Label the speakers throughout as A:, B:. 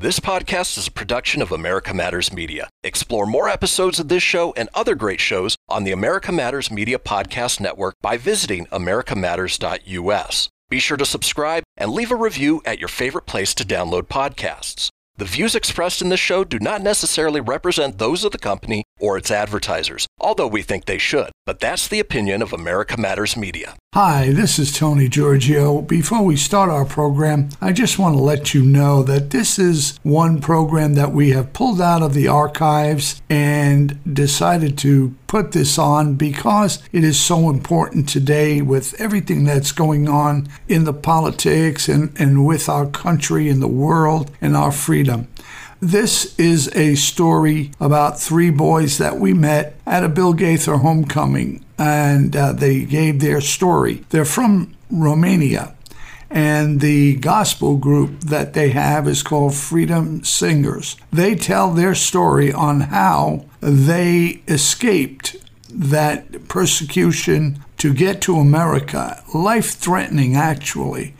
A: This podcast is a production of America Matters Media. Explore more episodes of this show and other great shows on the America Matters Media Podcast Network by visiting americamatters.us. Be sure to subscribe and leave a review at your favorite place to download podcasts. The views expressed in this show do not necessarily represent those of the company or its advertisers, although we think they should. But that's the opinion of America Matters Media.
B: Hi, this is Tony Giorgio. Before we start our program, I just want to let you know that this is one program that we have pulled out of the archives and decided to put this on because it is so important today with everything that's going on in the politics and, and with our country and the world and our freedom. This is a story about three boys that we met at a Bill Gaither homecoming, and uh, they gave their story. They're from Romania, and the gospel group that they have is called Freedom Singers. They tell their story on how they escaped that persecution to get to America, life threatening actually.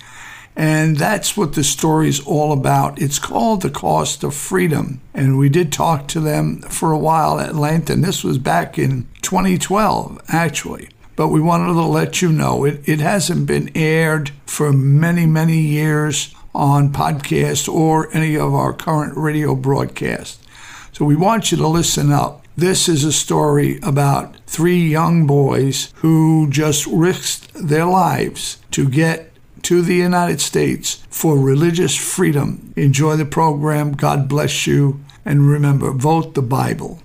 B: And that's what the story is all about. It's called The Cost of Freedom. And we did talk to them for a while at length, and this was back in 2012, actually. But we wanted to let you know it, it hasn't been aired for many, many years on podcast or any of our current radio broadcasts. So we want you to listen up. This is a story about three young boys who just risked their lives to get to the United States for religious freedom. Enjoy the program. God bless you. And remember, vote the Bible.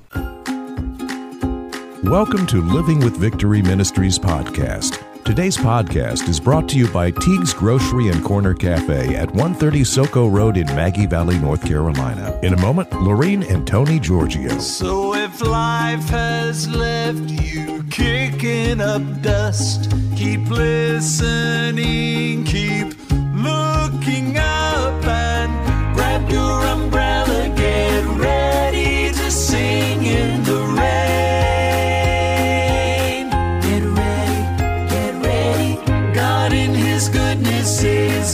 C: Welcome to Living with Victory Ministries podcast. Today's podcast is brought to you by Teague's Grocery and Corner Cafe at 130 Soco Road in Maggie Valley, North Carolina. In a moment, Lorene and Tony Giorgio.
D: So if life has left you kicking up dust, keep listening, keep looking up and grab your umbrella, get ready to sing in the rain. Is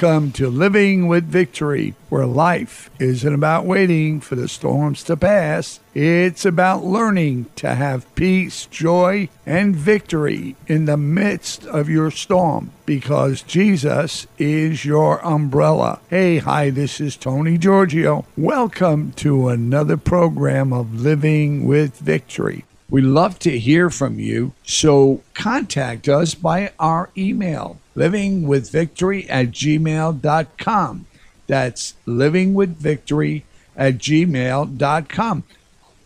B: welcome to Living with Victory, where life isn't about waiting for the storms to pass. It's about learning to have peace, joy, and victory in the midst of your storm because Jesus is your umbrella. Hey, hi, this is Tony Giorgio. Welcome to another program of Living with Victory. We love to hear from you, so contact us by our email, livingwithvictory at gmail.com. That's livingwithvictory at gmail.com.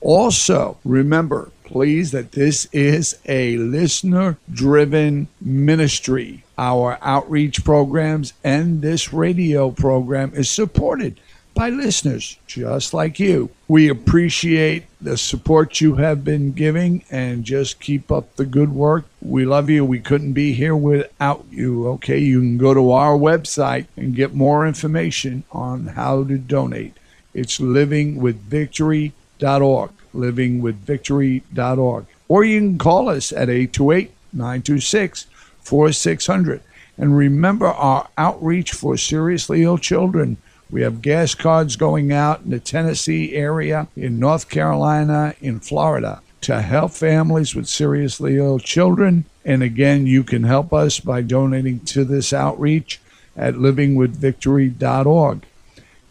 B: Also, remember, please, that this is a listener driven ministry. Our outreach programs and this radio program is supported by listeners just like you. We appreciate the support you have been giving and just keep up the good work. We love you. We couldn't be here without you. Okay, you can go to our website and get more information on how to donate. It's livingwithvictory.org. Livingwithvictory.org. Or you can call us at 828 926 4600. And remember our outreach for seriously ill children. We have gas cards going out in the Tennessee area, in North Carolina, in Florida to help families with seriously ill children. And again, you can help us by donating to this outreach at livingwithvictory.org.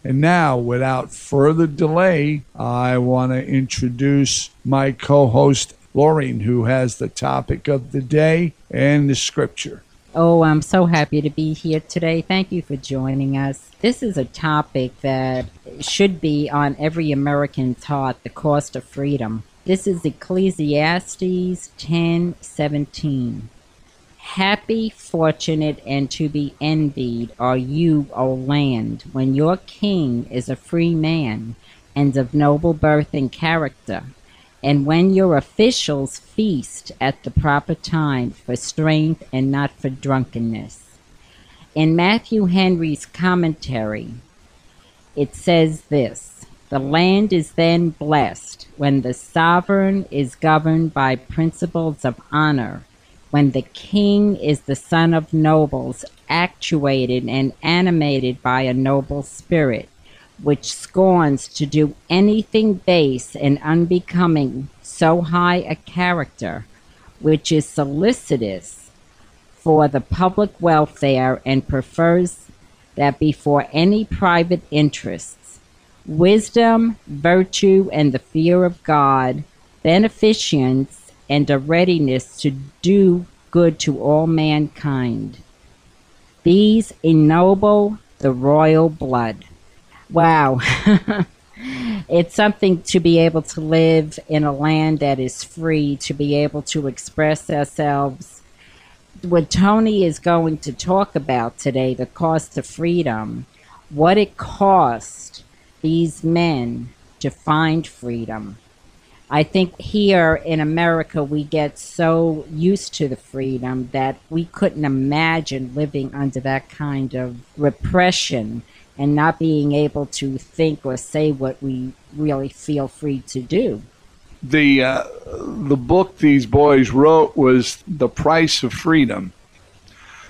B: And now, without further delay, I want to introduce my co host, Laureen, who has the topic of the day and the scripture.
E: Oh, I'm so happy to be here today. Thank you for joining us. This is a topic that should be on every American's heart the cost of freedom. This is Ecclesiastes 10:17. Happy, fortunate, and to be envied are you, O land, when your king is a free man and of noble birth and character, and when your officials feast at the proper time for strength and not for drunkenness. In Matthew Henry's commentary, it says this The land is then blessed when the sovereign is governed by principles of honor, when the king is the son of nobles, actuated and animated by a noble spirit, which scorns to do anything base and unbecoming so high a character, which is solicitous for the public welfare and prefers that before any private interests, wisdom, virtue, and the fear of God, beneficence, and a readiness to do good to all mankind. These ennoble the royal blood. Wow. it's something to be able to live in a land that is free, to be able to express ourselves. What Tony is going to talk about today, the cost of freedom, what it cost these men to find freedom. I think here in America, we get so used to the freedom that we couldn't imagine living under that kind of repression and not being able to think or say what we really feel free to do.
B: The uh, the book these boys wrote was The Price of Freedom.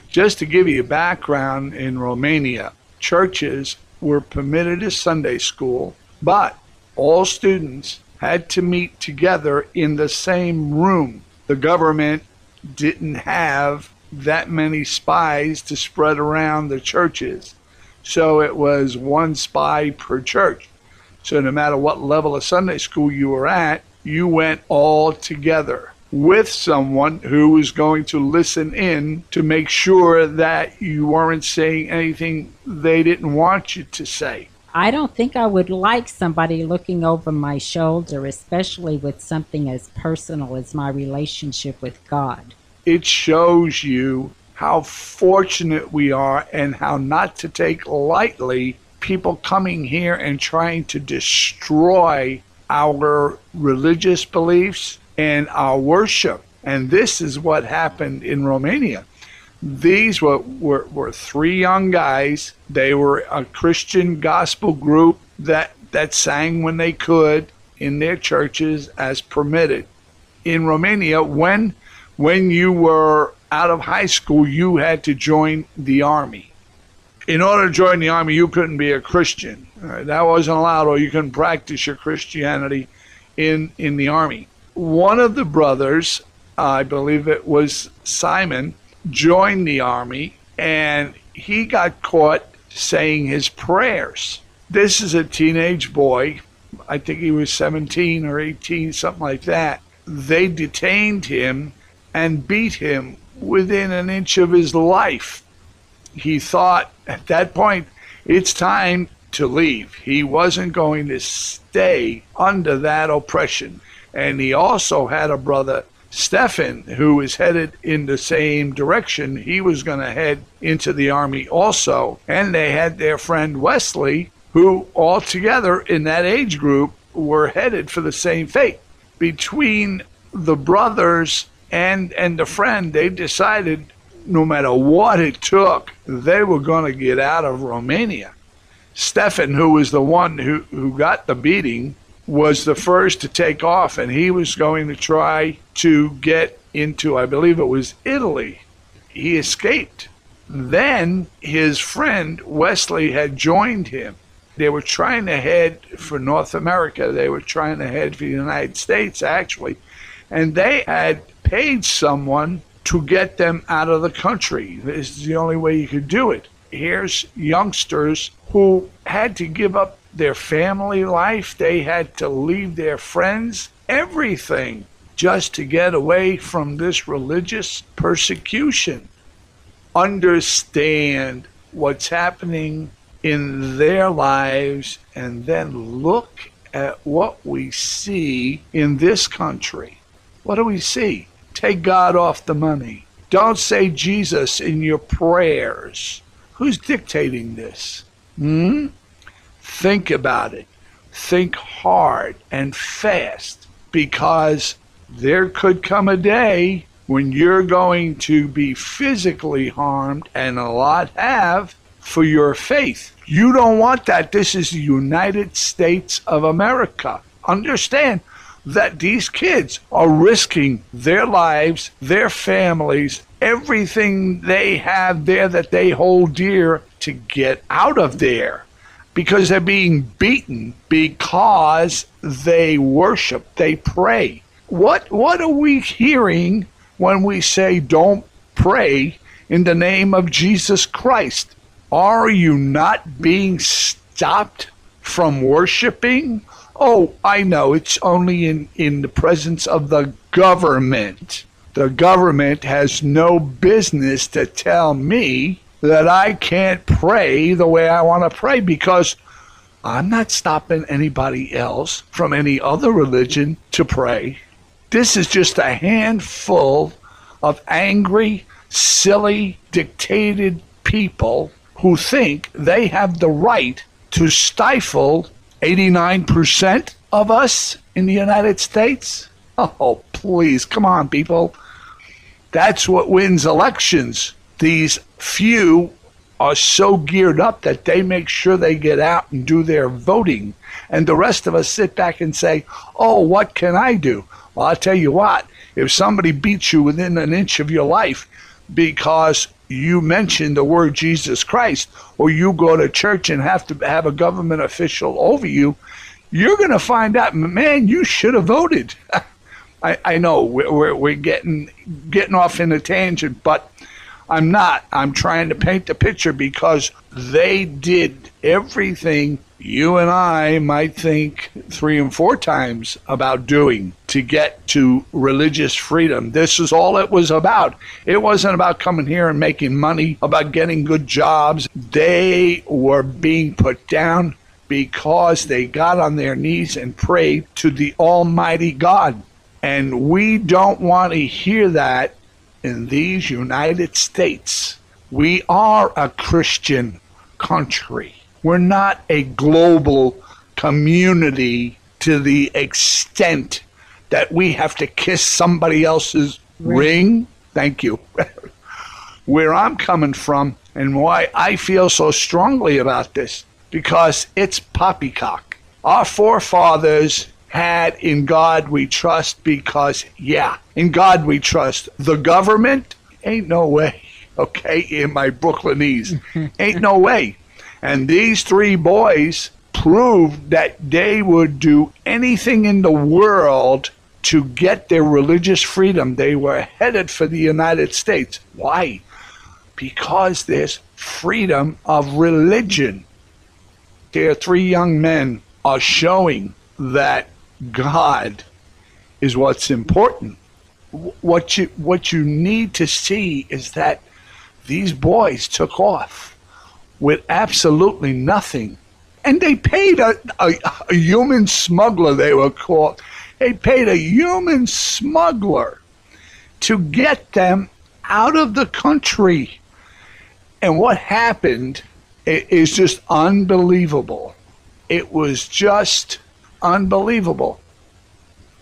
B: Just to give you a background in Romania, churches were permitted a Sunday school, but all students had to meet together in the same room. The government didn't have that many spies to spread around the churches. So it was one spy per church. So no matter what level of Sunday school you were at, you went all together with someone who was going to listen in to make sure that you weren't saying anything they didn't want you to say.
E: I don't think I would like somebody looking over my shoulder, especially with something as personal as my relationship with God.
B: It shows you how fortunate we are and how not to take lightly people coming here and trying to destroy our religious beliefs and our worship. And this is what happened in Romania. These were, were, were three young guys. They were a Christian gospel group that, that sang when they could in their churches as permitted. In Romania, when when you were out of high school, you had to join the army. In order to join the army, you couldn't be a Christian. Right? That wasn't allowed, or you couldn't practice your Christianity in, in the army. One of the brothers, I believe it was Simon, joined the army and he got caught saying his prayers. This is a teenage boy. I think he was 17 or 18, something like that. They detained him and beat him within an inch of his life. He thought at that point, it's time to leave. He wasn't going to stay under that oppression. And he also had a brother, Stefan, who was headed in the same direction. He was going to head into the army also. And they had their friend Wesley, who all together in that age group were headed for the same fate. Between the brothers and and the friend they decided no matter what it took they were going to get out of Romania Stefan who was the one who who got the beating was the first to take off and he was going to try to get into I believe it was Italy. He escaped. Then his friend Wesley had joined him. They were trying to head for North America. They were trying to head for the United States actually. And they had paid someone to get them out of the country. This is the only way you could do it. Here's youngsters who had to give up their family life, they had to leave their friends, everything, just to get away from this religious persecution. Understand what's happening in their lives and then look at what we see in this country. What do we see? Take God off the money. Don't say Jesus in your prayers. Who's dictating this? Hmm? Think about it. Think hard and fast. because there could come a day when you're going to be physically harmed, and a lot have, for your faith. You don't want that. This is the United States of America. Understand that these kids are risking their lives, their families, everything they have there that they hold dear to get out of there because they're being beaten because they worship, they pray. What what are we hearing when we say don't pray in the name of Jesus Christ? Are you not being stopped from worshiping? Oh, I know it's only in, in the presence of the government. The government has no business to tell me that I can't pray the way I want to pray because I'm not stopping anybody else from any other religion to pray. This is just a handful of angry, silly, dictated people who think they have the right to stifle 89% of us in the United States? Oh, please, come on, people. That's what wins elections. These few are so geared up that they make sure they get out and do their voting. And the rest of us sit back and say, oh, what can I do? Well, I'll tell you what, if somebody beats you within an inch of your life because you mention the word Jesus Christ, or you go to church and have to have a government official over you, you're going to find out, man, you should have voted. I, I know we're, we're, getting getting off in a tangent, but I'm not. I'm trying to paint the picture because they did everything you and I might think three and four times about doing to get to religious freedom. This is all it was about. It wasn't about coming here and making money, about getting good jobs. They were being put down because they got on their knees and prayed to the Almighty God. And we don't want to hear that in these United States. We are a Christian country. We're not a global community to the extent that we have to kiss somebody else's ring. ring. Thank you. Where I'm coming from and why I feel so strongly about this, because it's poppycock. Our forefathers had in God we trust because, yeah, in God we trust. The government ain't no way, okay, in my Brooklynese. ain't no way. And these three boys proved that they would do anything in the world to get their religious freedom. They were headed for the United States. Why? Because there's freedom of religion. Their three young men are showing that God is what's important. What you what you need to see is that these boys took off with absolutely nothing. And they paid a, a, a human smuggler, they were called. They paid a human smuggler to get them out of the country. And what happened is just unbelievable. It was just unbelievable.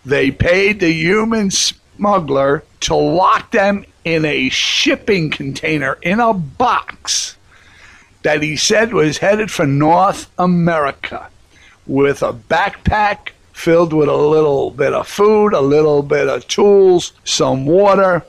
B: They paid the human smuggler to lock them in a shipping container in a box that he said was headed for North America with a backpack filled with a little bit of food, a little bit of tools, some water,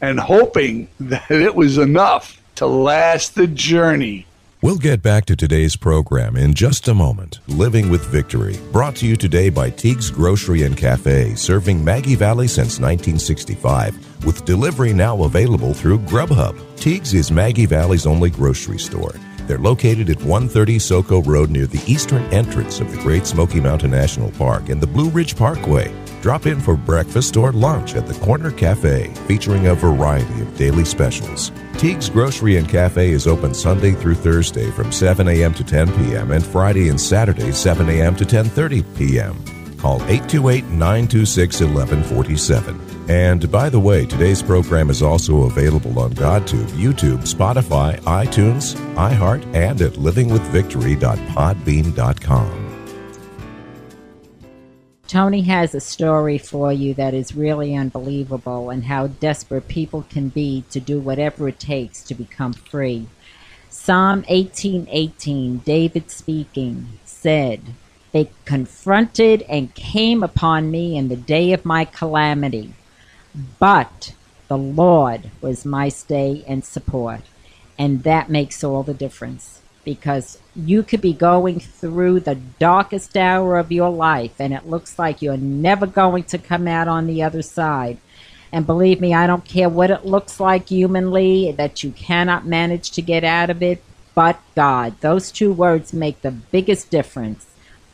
B: and hoping that it was enough to last the journey.
C: We'll get back to today's program in just a moment. Living with Victory, brought to you today by Teague's Grocery and Cafe, serving Maggie Valley since 1965, with delivery now available through Grubhub. Teague's is Maggie Valley's only grocery store. They're located at 130 Soco Road near the eastern entrance of the Great Smoky Mountain National Park and the Blue Ridge Parkway. Drop in for breakfast or lunch at the Corner Cafe, featuring a variety of daily specials. Teague's Grocery and Cafe is open Sunday through Thursday from 7 a.m. to 10 p.m. and Friday and Saturday 7 a.m. to 10:30 p.m. Call 828-926-1147. And by the way, today's program is also available on GodTube, YouTube, Spotify, iTunes, iHeart, and at livingwithvictory.podbean.com.
E: Tony has a story for you that is really unbelievable and how desperate people can be to do whatever it takes to become free. Psalm 18:18, David speaking, said, "They confronted and came upon me in the day of my calamity, but the Lord was my stay and support." And that makes all the difference because you could be going through the darkest hour of your life and it looks like you're never going to come out on the other side. And believe me, I don't care what it looks like humanly, that you cannot manage to get out of it, but God. Those two words make the biggest difference.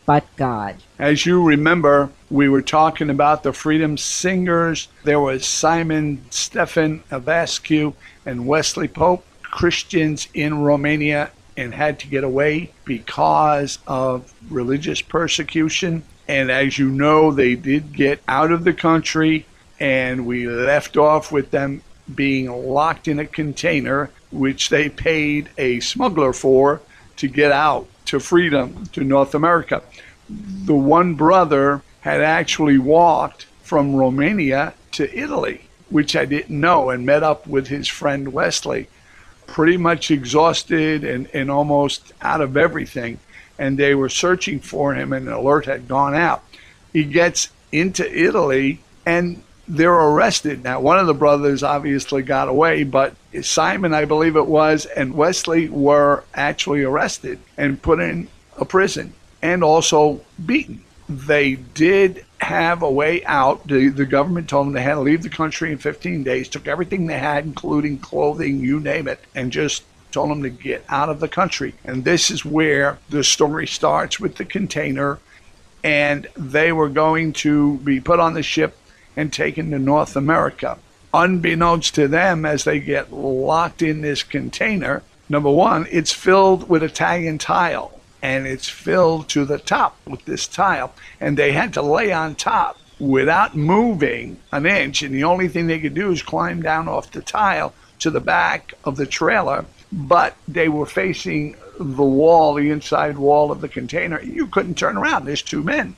E: But God.
B: As you remember, we were talking about the Freedom Singers. There was Simon Stefan Ivescu and Wesley Pope, Christians in Romania and had to get away because of religious persecution. And as you know, they did get out of the country, and we left off with them being locked in a container, which they paid a smuggler for to get out to freedom to North America. The one brother had actually walked from Romania to Italy, which I didn't know, and met up with his friend Wesley pretty much exhausted and, and almost out of everything. And they were searching for him, and an alert had gone out. He gets into Italy, and they're arrested. Now, one of the brothers obviously got away, but Simon, I believe it was, and Wesley were actually arrested and put in a prison and also beaten. They did have a way out. The, the government told them they had to leave the country in 15 days, took everything they had, including clothing, you name it, and just told them to get out of the country. And this is where the story starts with the container. And they were going to be put on the ship and taken to North America. Unbeknownst to them, as they get locked in this container, number one, it's filled with Italian tile and it's filled to the top with this tile. And they had to lay on top without moving an inch. And the only thing they could do is climb down off the tile to the back of the trailer. But they were facing the wall, the inside wall of the container. You couldn't turn around. There's two men.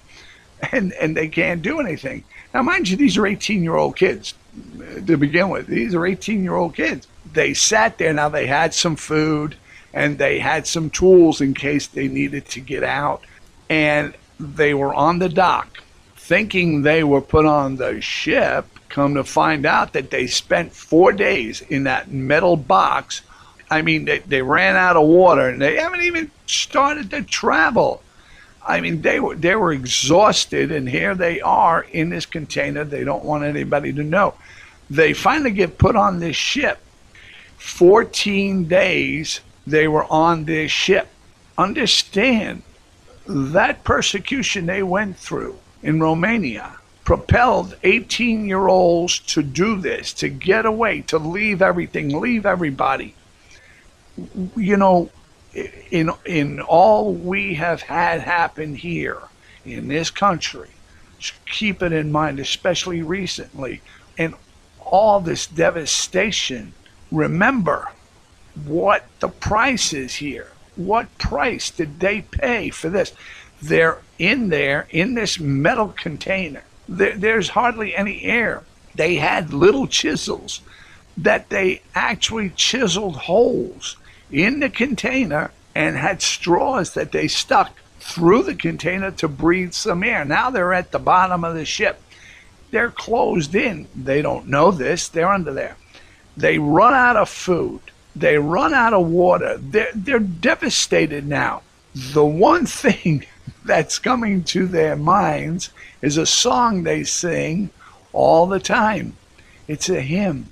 B: And, and they can't do anything. Now, mind you, these are 18 year old kids to begin with. These are 18 year old kids. They sat there. Now, they had some food and they had some tools in case they needed to get out. And they were on the dock thinking they were put on the ship. Come to find out that they spent four days in that metal box. I mean, they, they ran out of water and they haven't even started to travel. I mean, they were they were exhausted, and here they are in this container. They don't want anybody to know. They finally get put on this ship. 14 days they were on this ship. Understand that persecution they went through in Romania propelled 18 year olds to do this, to get away, to leave everything, leave everybody. You know, in, in all we have had happen here in this country, keep it in mind, especially recently, and all this devastation, remember what the price is here. What price did they pay for this? They're in there in this metal container. There, there's hardly any air. They had little chisels that they actually chiseled holes in the container and had straws that they stuck through the container to breathe some air. Now they're at the bottom of the ship. They're closed in. They don't know this. They're under there. They run out of food. They run out of water. They're, they're devastated now. The one thing that's coming to their minds is a song they sing all the time. It's a hymn,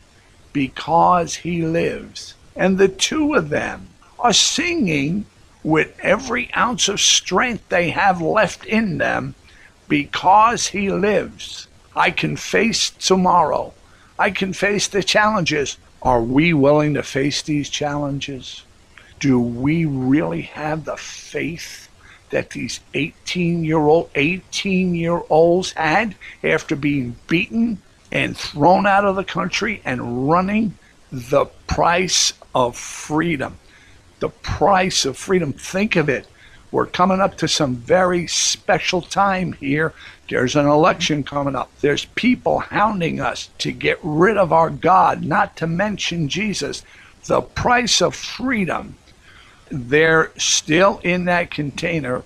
B: Because He Lives. And the two of them are singing with every ounce of strength they have left in them, Because He lives. I can face tomorrow. I can face the challenges. Are we willing to face these challenges? Do we really have the faith that these 18 year old 18 year olds had after being beaten and thrown out of the country and running the price of freedom? The price of freedom. Think of it. We're coming up to some very special time here. There's an election coming up. There's people hounding us to get rid of our God, not to mention Jesus. The price of freedom. They're still in that container,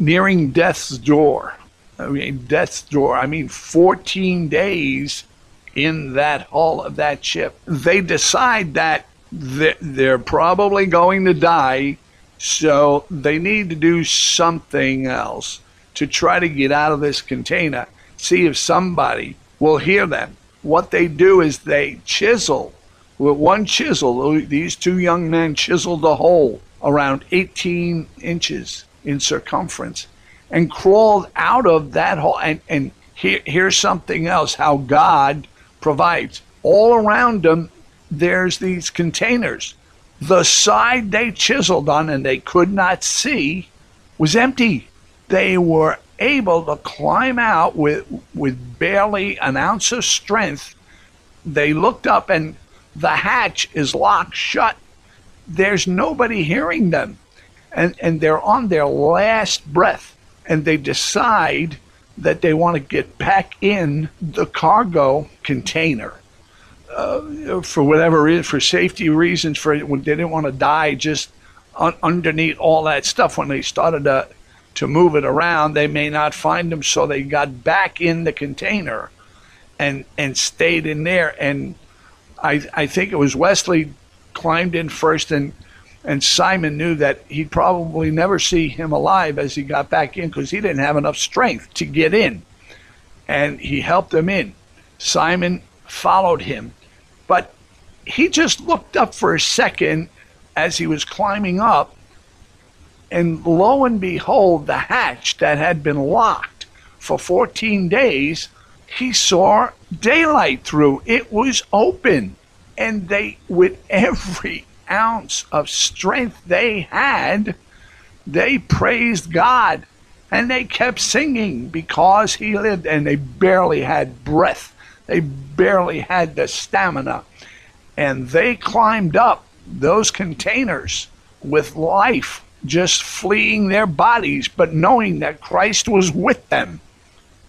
B: nearing death's door. I mean, death's door. I mean, 14 days in that hull of that ship. They decide that they're probably going to die, so they need to do something else to try to get out of this container. See if somebody will hear them. What they do is they chisel with one chisel. These two young men chiseled a hole around 18 inches in circumference and crawled out of that hole. And, and here, here's something else how God provides. All around them, there's these containers. The side they chiseled on and they could not see was empty. They were able to climb out with, with barely an ounce of strength. They looked up and the hatch is locked shut. There's nobody hearing them. And, and they're on their last breath. And they decide that they want to get back in the cargo container. Uh, for whatever reason, for safety reasons, for they didn't want to die just un- underneath all that stuff. When they started to to move it around, they may not find them, so they got back in the container and and stayed in there. And I I think it was Wesley climbed in first, and and Simon knew that he'd probably never see him alive as he got back in because he didn't have enough strength to get in, and he helped him in. Simon followed him, he just looked up for a second as he was climbing up and lo and behold, the hatch that had been locked for 14 days, he saw daylight through. It was open. And they, with every ounce of strength they had, they praised God and they kept singing because he lived and they barely had breath. They barely had the stamina. And they climbed up those containers with life just fleeing their bodies, but knowing that Christ was with them.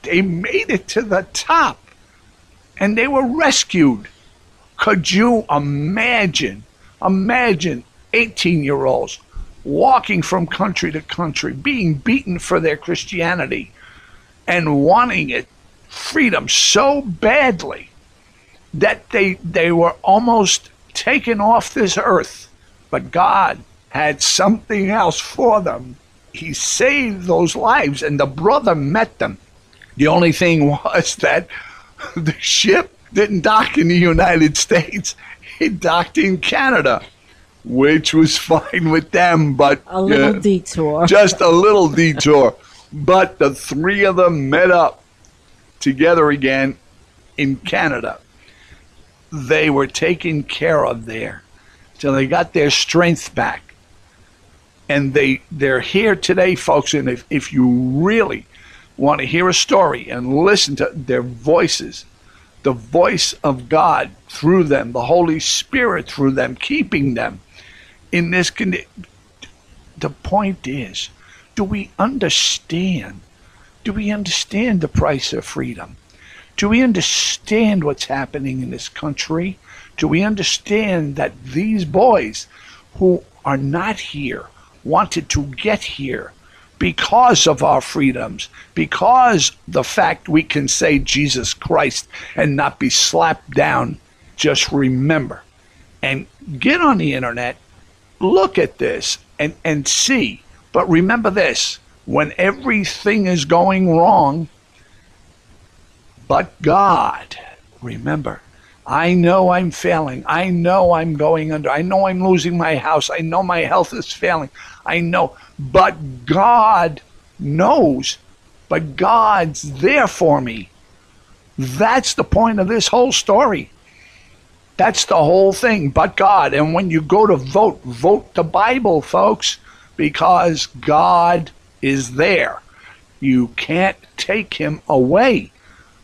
B: They made it to the top and they were rescued. Could you imagine? Imagine 18 year olds walking from country to country, being beaten for their Christianity, and wanting it freedom so badly that they they were almost taken off this earth. But God had something else for them. He saved those lives, and the brother met them. The only thing was that the ship didn't dock in the United States, it docked in Canada, which was fine with them, but
E: a little uh, detour.
B: Just a little detour. But the three of them met up together again in Canada. They were taken care of there till they got their strength back and they they're here today, folks. And if, if you really want to hear a story and listen to their voices, the voice of God through them, the Holy Spirit through them, keeping them in this condition. The point is, do we understand? Do we understand the price of freedom? Do we understand what's happening in this country? Do we understand that these boys who are not here, wanted to get here because of our freedoms, because the fact we can say Jesus Christ and not be slapped down. Just remember and get on the internet, look at this and, and see. But remember this when everything is going wrong, but God, remember, I know I'm failing. I know I'm going under. I know I'm losing my house. I know my health is failing. I know. But God knows. But God's there for me. That's the point of this whole story. That's the whole thing. But God. And when you go to vote, vote the Bible, folks, because God is there. You can't take him away.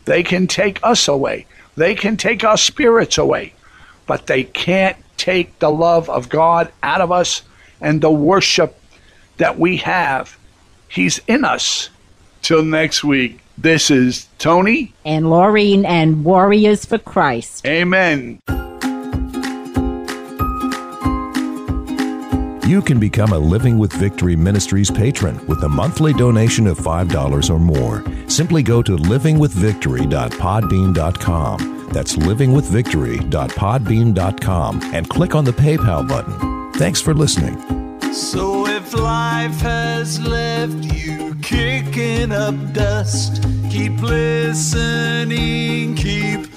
B: They can take us away. They can take our spirits away, but they can't take the love of God out of us and the worship that we have. He's in us. Till next week, this is Tony
E: and Laureen and Warriors for Christ.
B: Amen.
C: You can become a Living with Victory Ministries patron with a monthly donation of $5 or more. Simply go to livingwithvictory.podbean.com. That's livingwithvictory.podbean.com and click on the PayPal button. Thanks for listening.
D: So if life has left you kicking up dust, keep listening, keep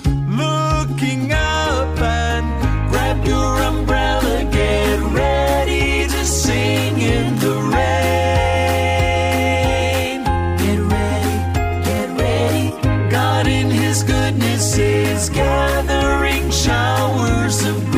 D: Sing in the rain. Get ready, get ready. God in His goodness is gathering showers of